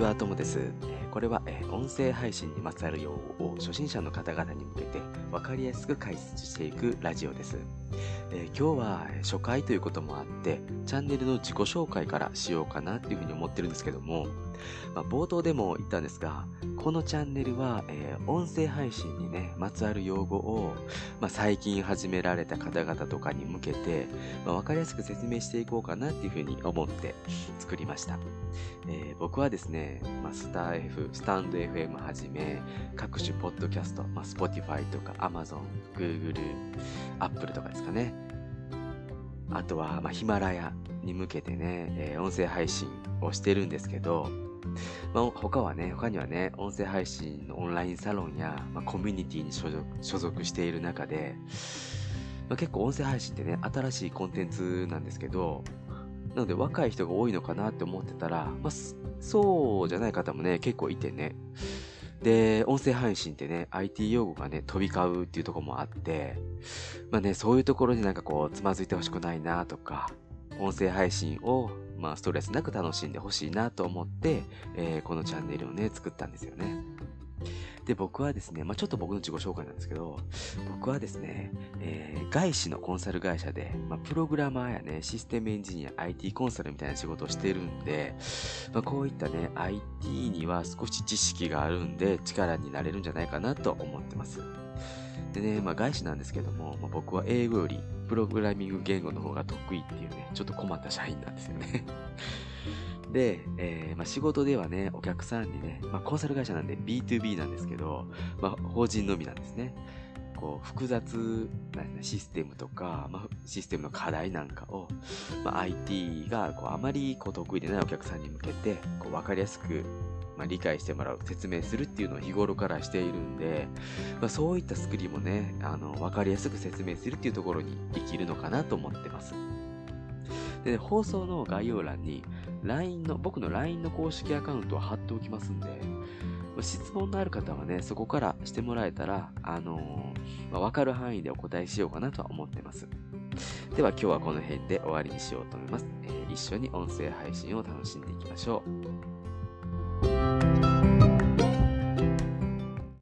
ちは、ともです。これは音声配信にまつわる用語を初心者の方々に向けて分かりやすく解説していくラジオです。えー、今日は初回ということもあって、チャンネルの自己紹介からしようかなっていうふうに思ってるんですけども、まあ、冒頭でも言ったんですが、このチャンネルは、えー、音声配信にね、まつわる用語を、まあ、最近始められた方々とかに向けて、まあ、分かりやすく説明していこうかなっていうふうに思って作りました。えー、僕はですね、まあ、スター F、スタンド FM はじめ、各種ポッドキャスト、まあ、Spotify とか Amazon、Google、Apple とかですかね。あとは、まあ、ヒマラヤに向けてね、えー、音声配信をしてるんですけど、まあ、他はね、他にはね、音声配信のオンラインサロンや、まあ、コミュニティに所属所属している中で、まあ、結構音声配信ってね、新しいコンテンツなんですけど、なので若い人が多いのかなって思ってたら、まあ、そうじゃない方もね、結構いてね。で、音声配信ってね、IT 用語がね、飛び交うっていうところもあって、まあね、そういうところになんかこう、つまずいてほしくないなとか、音声配信を、まあ、ストレスなく楽しんでほしいなと思って、えー、このチャンネルをね、作ったんですよね。で、僕はですね、まあ、ちょっと僕の自己紹介なんですけど、僕はですね、えー、外資のコンサル会社で、まあ、プログラマーやね、システムエンジニア、IT コンサルみたいな仕事をしてるんで、まあ、こういったね、IT には少し知識があるんで、力になれるんじゃないかなと思ってます。でね、まあ外資なんですけども、まあ、僕は英語よりプログラミング言語の方が得意っていうね、ちょっと困った社員なんですよねで、えー、まあ、仕事ではね、お客さんにね、まあ、コンサル会社なんで B2B なんですけど、まあ、法人のみなんですね。こう、複雑なシステムとか、まあ、システムの課題なんかを、まあ、IT がこうあまりこう得意でないお客さんに向けて、こう分かりやすくまあ、理解してもらう、説明するっていうのを日頃からしているんで、まあ、そういったスクリーンもね、あの、わかりやすく説明するっていうところにできるのかなと思ってます。で、放送の概要欄に、LINE の、僕の LINE の公式アカウントを貼っておきますんで、質問のある方はね、そこからしてもらえたら、あのー、まあ、わかる範囲でお答えしようかなとは思ってます。では今日はこの辺で終わりにしようと思います。えー、一緒に音声配信を楽しんでいきましょう。